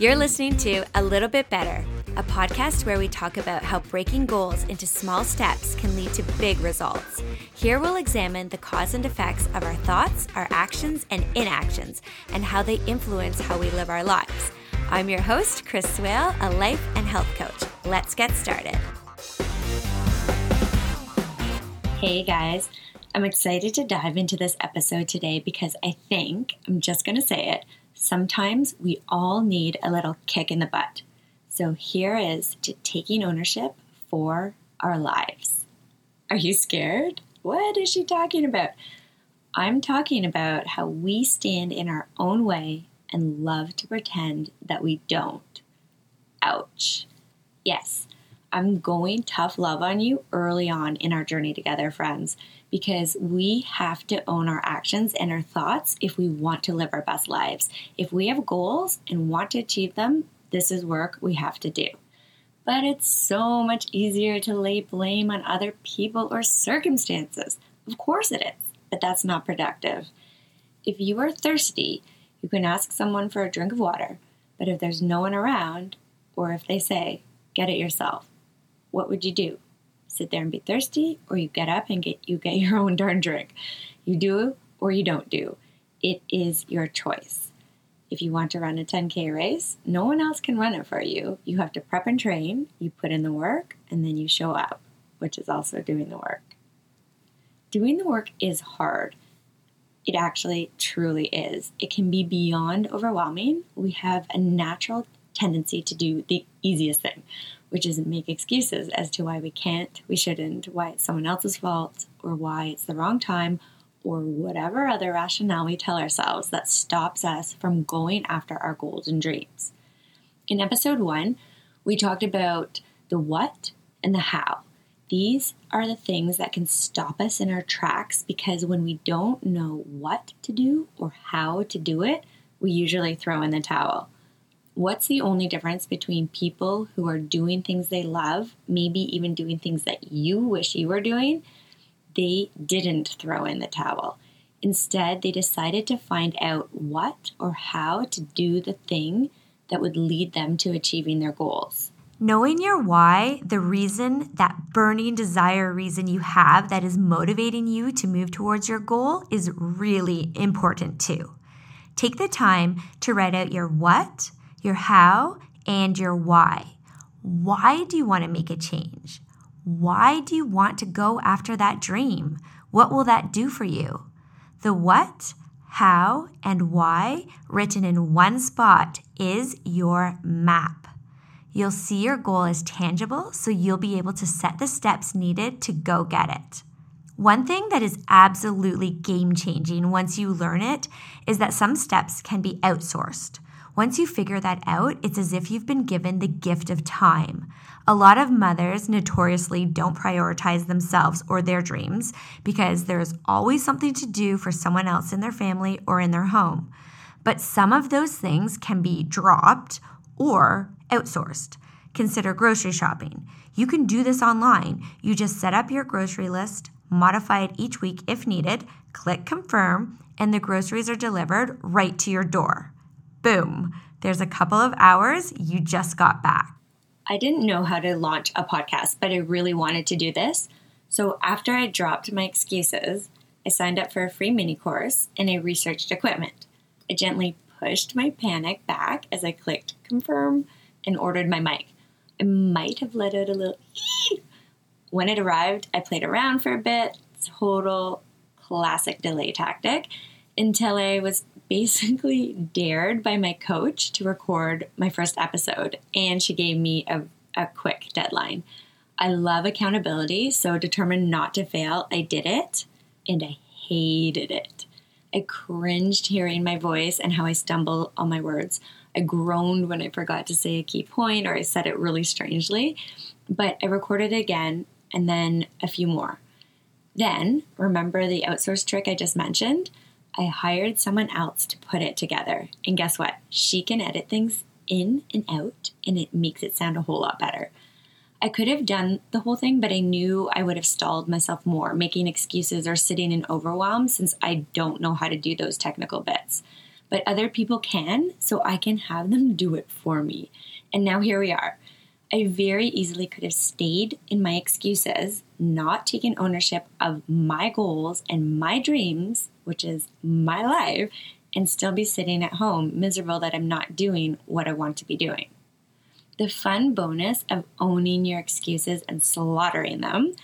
You're listening to A Little Bit Better, a podcast where we talk about how breaking goals into small steps can lead to big results. Here we'll examine the cause and effects of our thoughts, our actions, and inactions, and how they influence how we live our lives. I'm your host, Chris Swail, a life and health coach. Let's get started. Hey guys, I'm excited to dive into this episode today because I think, I'm just going to say it, sometimes we all need a little kick in the butt. So here is to taking ownership for our lives. Are you scared? What is she talking about? I'm talking about how we stand in our own way and love to pretend that we don't. Ouch. Yes, I'm going tough love on you early on in our journey together, friends because we have to own our actions and our thoughts if we want to live our best lives. If we have goals and want to achieve them, this is work we have to do. But it's so much easier to lay blame on other people or circumstances. Of course it is, but that's not productive. If you are thirsty, you can ask someone for a drink of water, but if there's no one around, or if they say, get it yourself, what would you do? sit there and be thirsty, or you get up and get you get your own darn drink. You do or you don't do. It is your choice. If you want to run a 10K race, no one else can run it for you. You have to prep and train, you put in the work, and then you show up, which is also doing the work. Doing the work is hard. It actually truly is. It can be beyond overwhelming. We have a natural tendency to do the easiest thing, which is make excuses as to why we can't, we shouldn't, why it's someone else's fault, or why it's the wrong time, or whatever other rationale we tell ourselves that stops us from going after our goals and dreams. In episode one, we talked about the what and the how. These are the things that can stop us in our tracks because when we don't know what to do or how to do it, we usually throw in the towel what's the only difference between people who are doing things they love, maybe even doing things that you wish you were doing? They didn't throw in the towel. Instead, they decided to find out what or how to do the thing that would lead them to achieving their goals. Knowing your why, the reason, that burning desire reason you have that is motivating you to move towards your goal is really important too. Take the time to write out your what, your how, and your why. Why do you want to make a change? Why do you want to go after that dream? What will that do for you? The what, how, and why written in one spot is your map. You'll see your goal is tangible, so you'll be able to set the steps needed to go get it. One thing that is absolutely game changing once you learn it is that some steps can be outsourced. Once you figure that out, it's as if you've been given the gift of time. A lot of mothers notoriously don't prioritize themselves or their dreams because there's always something to do for someone else in their family or in their home. But some of those things can be dropped or outsourced. Consider grocery shopping. You can do this online. You just set up your grocery list, modify it each week if needed, click confirm, and the groceries are delivered right to your door. Boom, there's a couple of hours you just got back. I didn't know how to launch a podcast, but I really wanted to do this. So after I dropped my excuses, I signed up for a free mini course and I researched equipment. I gently pushed my panic back as I clicked confirm and ordered my mic. I might have let out a little when it arrived, I played around for a bit, total classic delay tactic, until I was basically dared by my coach to record my first episode, and she gave me a, a quick deadline. I love accountability, so determined not to fail, I did it, and I hated it. I cringed hearing my voice and how I stumble on my words. I groaned when I forgot to say a key point or I said it really strangely, but I recorded it again and then a few more. Then, remember the outsource trick I just mentioned? I hired someone else to put it together. And guess what? She can edit things in and out, and it makes it sound a whole lot better. I could have done the whole thing, but I knew I would have stalled myself more, making excuses or sitting in overwhelm since I don't know how to do those technical bits. but other people can, so I can have them do it for me. And now here we are. I very easily could have stayed in my excuses, not taken ownership of my goals and my dreams, which is my life, and still be sitting at home miserable that I'm not doing what I want to be doing. The fun bonus of owning your excuses and slaughtering them,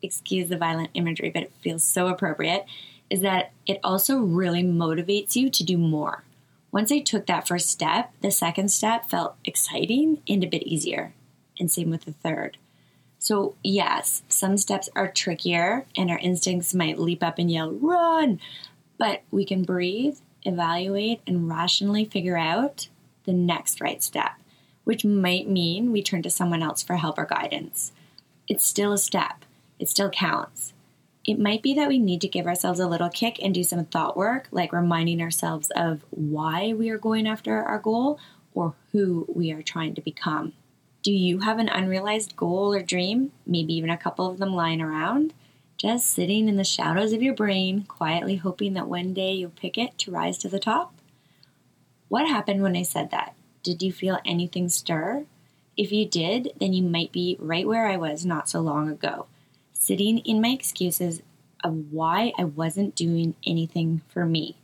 excuse the violent imagery, but it feels so appropriate, is that it also really motivates you to do more. Once I took that first step, the second step felt exciting and a bit easier. And same with the third. So, yes, some steps are trickier and our instincts might leap up and yell, run! But we can breathe, evaluate, and rationally figure out the next right step which might mean we turn to someone else for help or guidance. It's still a step, it still counts. It might be that we need to give ourselves a little kick and do some thought work, like reminding ourselves of why we are going after our goal or who we are trying to become. Do you have an unrealized goal or dream, maybe even a couple of them lying around? Just sitting in the shadows of your brain, quietly hoping that one day you'll pick it to rise to the top? What happened when I said that? Did you feel anything stir? If you did, then you might be right where I was not so long ago, sitting in my excuses of why I wasn't doing anything for me.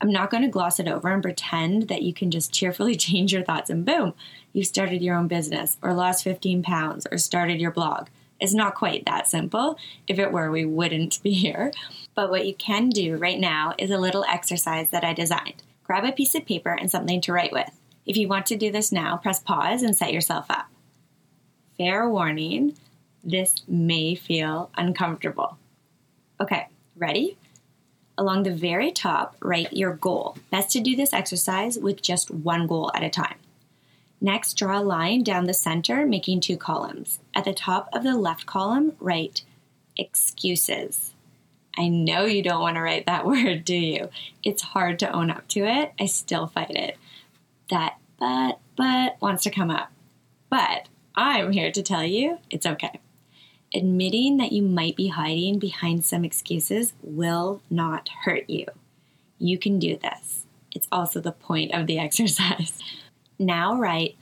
I'm not going to gloss it over and pretend that you can just cheerfully change your thoughts and boom, you've started your own business or lost 15 pounds or started your blog. It's not quite that simple. If it were, we wouldn't be here. But what you can do right now is a little exercise that I designed. Grab a piece of paper and something to write with. If you want to do this now, press pause and set yourself up. Fair warning, this may feel uncomfortable. Okay, ready? Along the very top, write your goal. Best to do this exercise with just one goal at a time. Next, draw a line down the center, making two columns. At the top of the left column, write excuses. I know you don't want to write that word, do you? It's hard to own up to it. I still fight it that but, but wants to come up. But I'm here to tell you it's okay. Admitting that you might be hiding behind some excuses will not hurt you. You can do this. It's also the point of the exercise. now write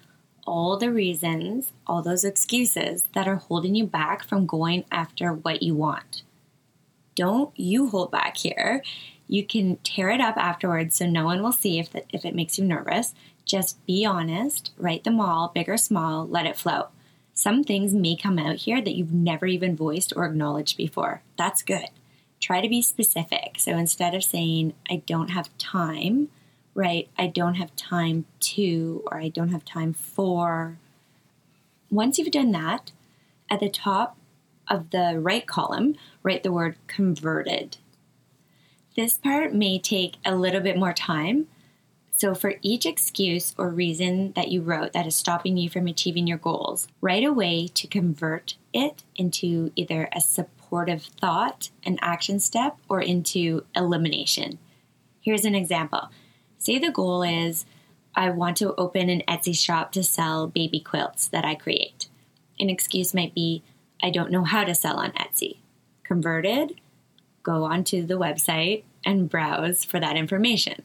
all the reasons, all those excuses that are holding you back from going after what you want. Don't you hold back here. You can tear it up afterwards so no one will see if, the, if it makes you nervous. Just be honest, write them all, big or small, let it flow. Some things may come out here that you've never even voiced or acknowledged before. That's good. Try to be specific. So instead of saying, I don't have time, write, I don't have time to, or I don't have time for. Once you've done that, at the top of the right column, write the word converted. This part may take a little bit more time, so, for each excuse or reason that you wrote that is stopping you from achieving your goals, write a way to convert it into either a supportive thought, an action step, or into elimination. Here's an example say the goal is I want to open an Etsy shop to sell baby quilts that I create. An excuse might be I don't know how to sell on Etsy. Converted, go onto the website and browse for that information.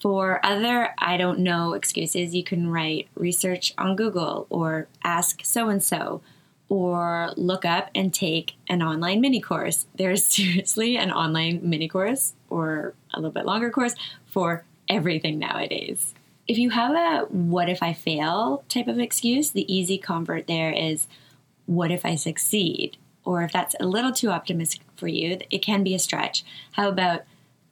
For other I don't know excuses, you can write research on Google or ask so and so or look up and take an online mini course. There's seriously an online mini course or a little bit longer course for everything nowadays. If you have a what if I fail type of excuse, the easy convert there is what if I succeed? Or if that's a little too optimistic for you, it can be a stretch. How about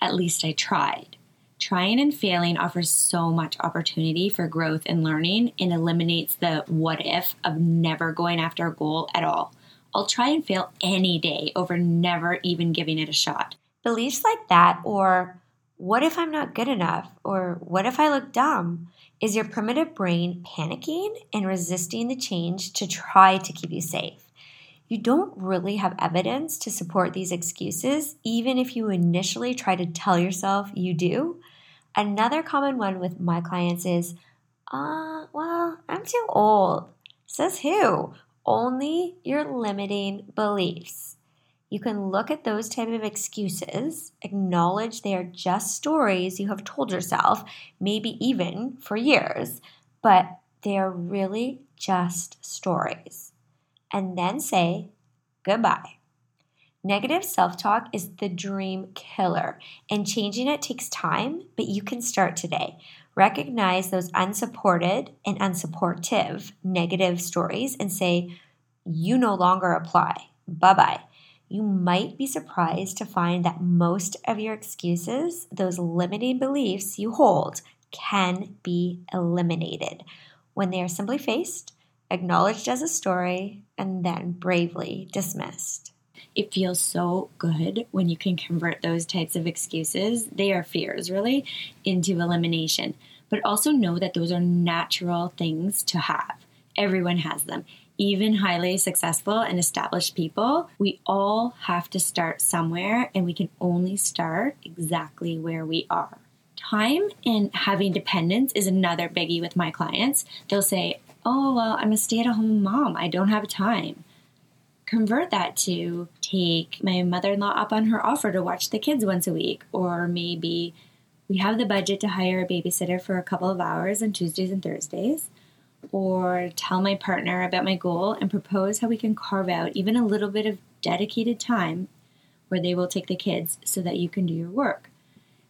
at least I tried? Trying and failing offers so much opportunity for growth and learning and eliminates the what if of never going after a goal at all. I'll try and fail any day over never even giving it a shot. Beliefs like that, or what if I'm not good enough, or what if I look dumb, is your primitive brain panicking and resisting the change to try to keep you safe. You don't really have evidence to support these excuses, even if you initially try to tell yourself you do. Another common one with my clients is, uh, well, I'm too old. Says who? Only your limiting beliefs. You can look at those type of excuses, acknowledge they are just stories you have told yourself, maybe even for years, but they are really just stories. And then say goodbye. Negative self talk is the dream killer, and changing it takes time, but you can start today. Recognize those unsupported and unsupportive negative stories and say, you no longer apply. Bye bye. You might be surprised to find that most of your excuses, those limiting beliefs you hold, can be eliminated when they are simply faced, acknowledged as a story, and then bravely dismissed. It feels so good when you can convert those types of excuses, they are fears really, into elimination. But also know that those are natural things to have. Everyone has them. Even highly successful and established people, we all have to start somewhere and we can only start exactly where we are. Time and having dependence is another biggie with my clients. They'll say, Oh, well, I'm a stay at home mom. I don't have time convert that to take my mother in law up on her offer to watch the kids once a week, or maybe we have the budget to hire a babysitter for a couple of hours on Tuesdays and Thursdays, or tell my partner about my goal and propose how we can carve out even a little bit of dedicated time where they will take the kids so that you can do your work.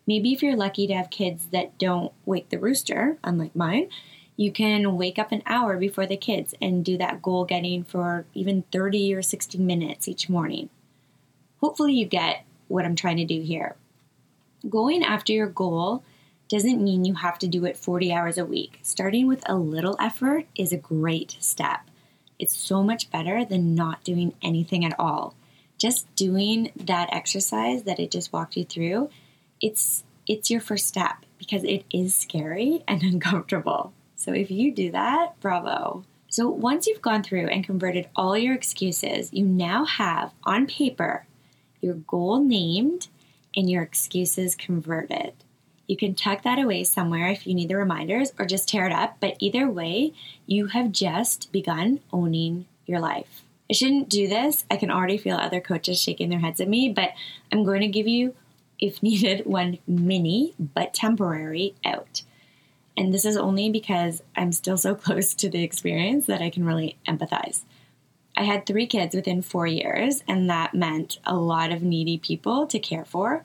Maybe if you're lucky to have kids that don't wake the rooster, unlike mine, you can wake up an hour before the kids and do that goal getting for even 30 or 60 minutes each morning. Hopefully, you get what I'm trying to do here. Going after your goal doesn't mean you have to do it 40 hours a week. Starting with a little effort is a great step. It's so much better than not doing anything at all. Just doing that exercise that it just walked you through, it's it's your first step because it is scary and uncomfortable. So if you do that, bravo. So once you've gone through and converted all your excuses, you now have on paper your goal named and your excuses converted. You can tuck that away somewhere if you need the reminders or just tear it up, but either way, you have just begun owning your life. I shouldn't do this. I can already feel other coaches shaking their heads at me, but I'm going to give you, if needed, one mini but temporary out. And this is only because I'm still so close to the experience that I can really empathize. I had three kids within four years, and that meant a lot of needy people to care for.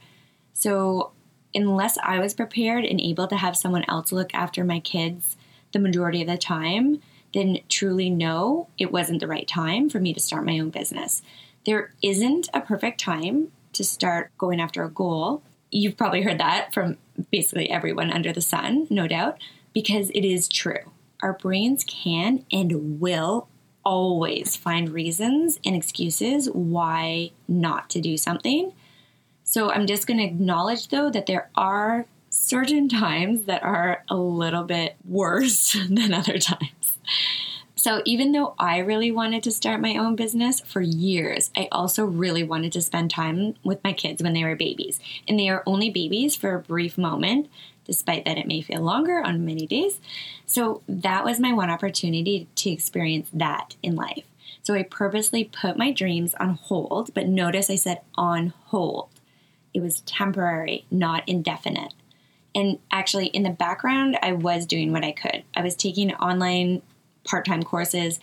So, unless I was prepared and able to have someone else look after my kids the majority of the time, then truly no, it wasn't the right time for me to start my own business. There isn't a perfect time to start going after a goal. You've probably heard that from basically everyone under the sun, no doubt, because it is true. Our brains can and will always find reasons and excuses why not to do something. So I'm just going to acknowledge, though, that there are certain times that are a little bit worse than other times. So, even though I really wanted to start my own business for years, I also really wanted to spend time with my kids when they were babies. And they are only babies for a brief moment, despite that it may feel longer on many days. So, that was my one opportunity to experience that in life. So, I purposely put my dreams on hold, but notice I said on hold. It was temporary, not indefinite. And actually, in the background, I was doing what I could. I was taking online part time courses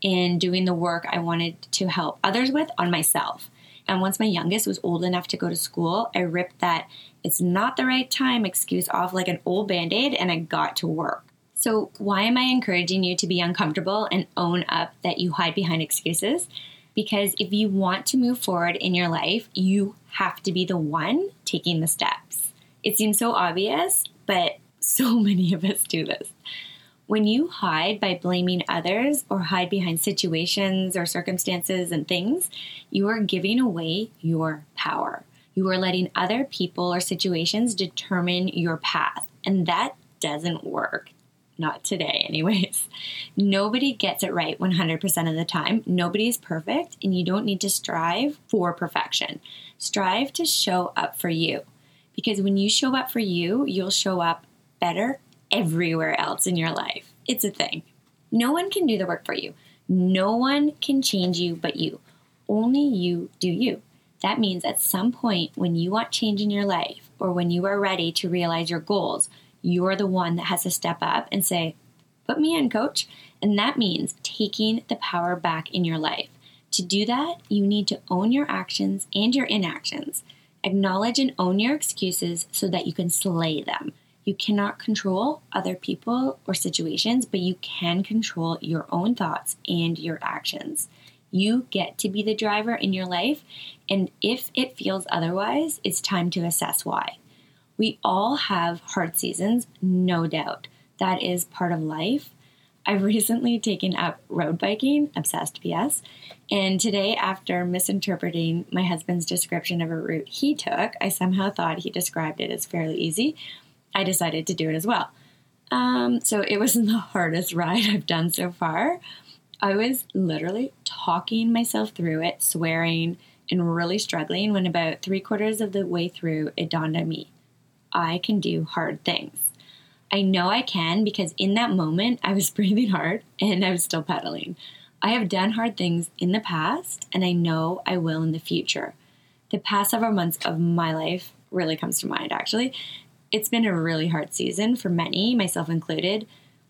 in doing the work I wanted to help others with on myself. And once my youngest was old enough to go to school, I ripped that it's not the right time excuse off like an old band aid and I got to work. So, why am I encouraging you to be uncomfortable and own up that you hide behind excuses? Because if you want to move forward in your life, you have to be the one taking the steps. It seems so obvious, but so many of us do this. When you hide by blaming others or hide behind situations or circumstances and things, you are giving away your power. You are letting other people or situations determine your path, and that doesn't work. Not today, anyways. Nobody gets it right 100% of the time. Nobody is perfect, and you don't need to strive for perfection. Strive to show up for you. Because when you show up for you, you'll show up better everywhere else in your life. It's a thing. No one can do the work for you. No one can change you but you. Only you do you. That means at some point when you want change in your life or when you are ready to realize your goals, you're the one that has to step up and say, Put me in, coach. And that means taking the power back in your life. To do that, you need to own your actions and your inactions. Acknowledge and own your excuses so that you can slay them. You cannot control other people or situations, but you can control your own thoughts and your actions. You get to be the driver in your life, and if it feels otherwise, it's time to assess why. We all have hard seasons, no doubt. That is part of life. I've recently taken up road biking, obsessed PS, and today, after misinterpreting my husband's description of a route he took, I somehow thought he described it as fairly easy. I decided to do it as well. Um, so it wasn't the hardest ride I've done so far. I was literally talking myself through it, swearing, and really struggling when about three quarters of the way through it dawned on me I can do hard things. I know I can because in that moment I was breathing hard and I was still pedaling. I have done hard things in the past and I know I will in the future. The past several months of my life really comes to mind actually it's been a really hard season for many, myself included.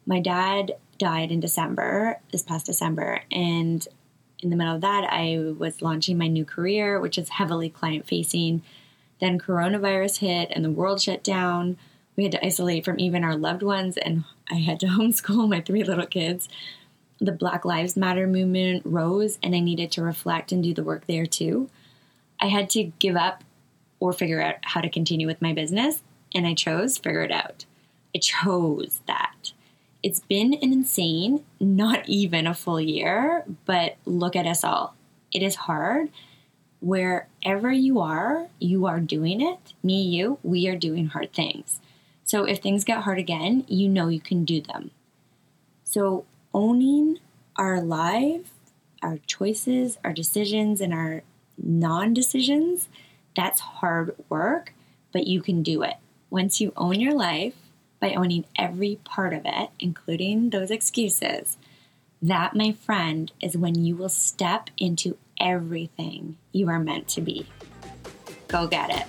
My dad died in December, this past December, and in the middle of that, I was launching my new career, which is heavily client facing. Then coronavirus hit and the world shut down. We had to isolate from even our loved ones, and I had to homeschool my three little kids. The Black Lives Matter movement rose, and I needed to reflect and do the work there too. I had to give up or figure out how to continue with my business and I chose figure it out. I chose that. It's been an insane, not even a full year, but look at us all. It is hard. Wherever you are, you are doing it. Me, you, we are doing hard things. So if things get hard again, you know you can do them. So owning our life, our choices, our decisions, and our non decisions, that's hard work, but you can do it. Once you own your life by owning every part of it, including those excuses, that, my friend, is when you will step into everything you are meant to be. Go get it.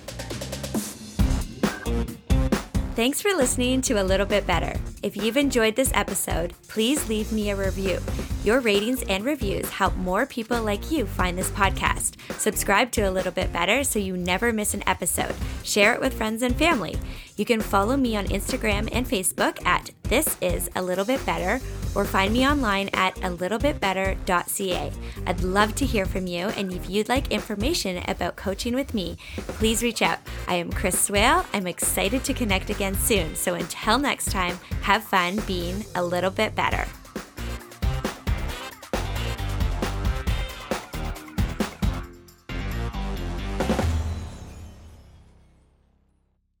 Thanks for listening to A Little Bit Better. If you've enjoyed this episode, please leave me a review. Your ratings and reviews help more people like you find this podcast. Subscribe to A Little Bit Better so you never miss an episode. Share it with friends and family. You can follow me on Instagram and Facebook at This Is A Little Bit Better or find me online at a little bit better.ca. I'd love to hear from you, and if you'd like information about coaching with me, please reach out. I am Chris Swail. I'm excited to connect again soon. So until next time, have fun being a little bit better.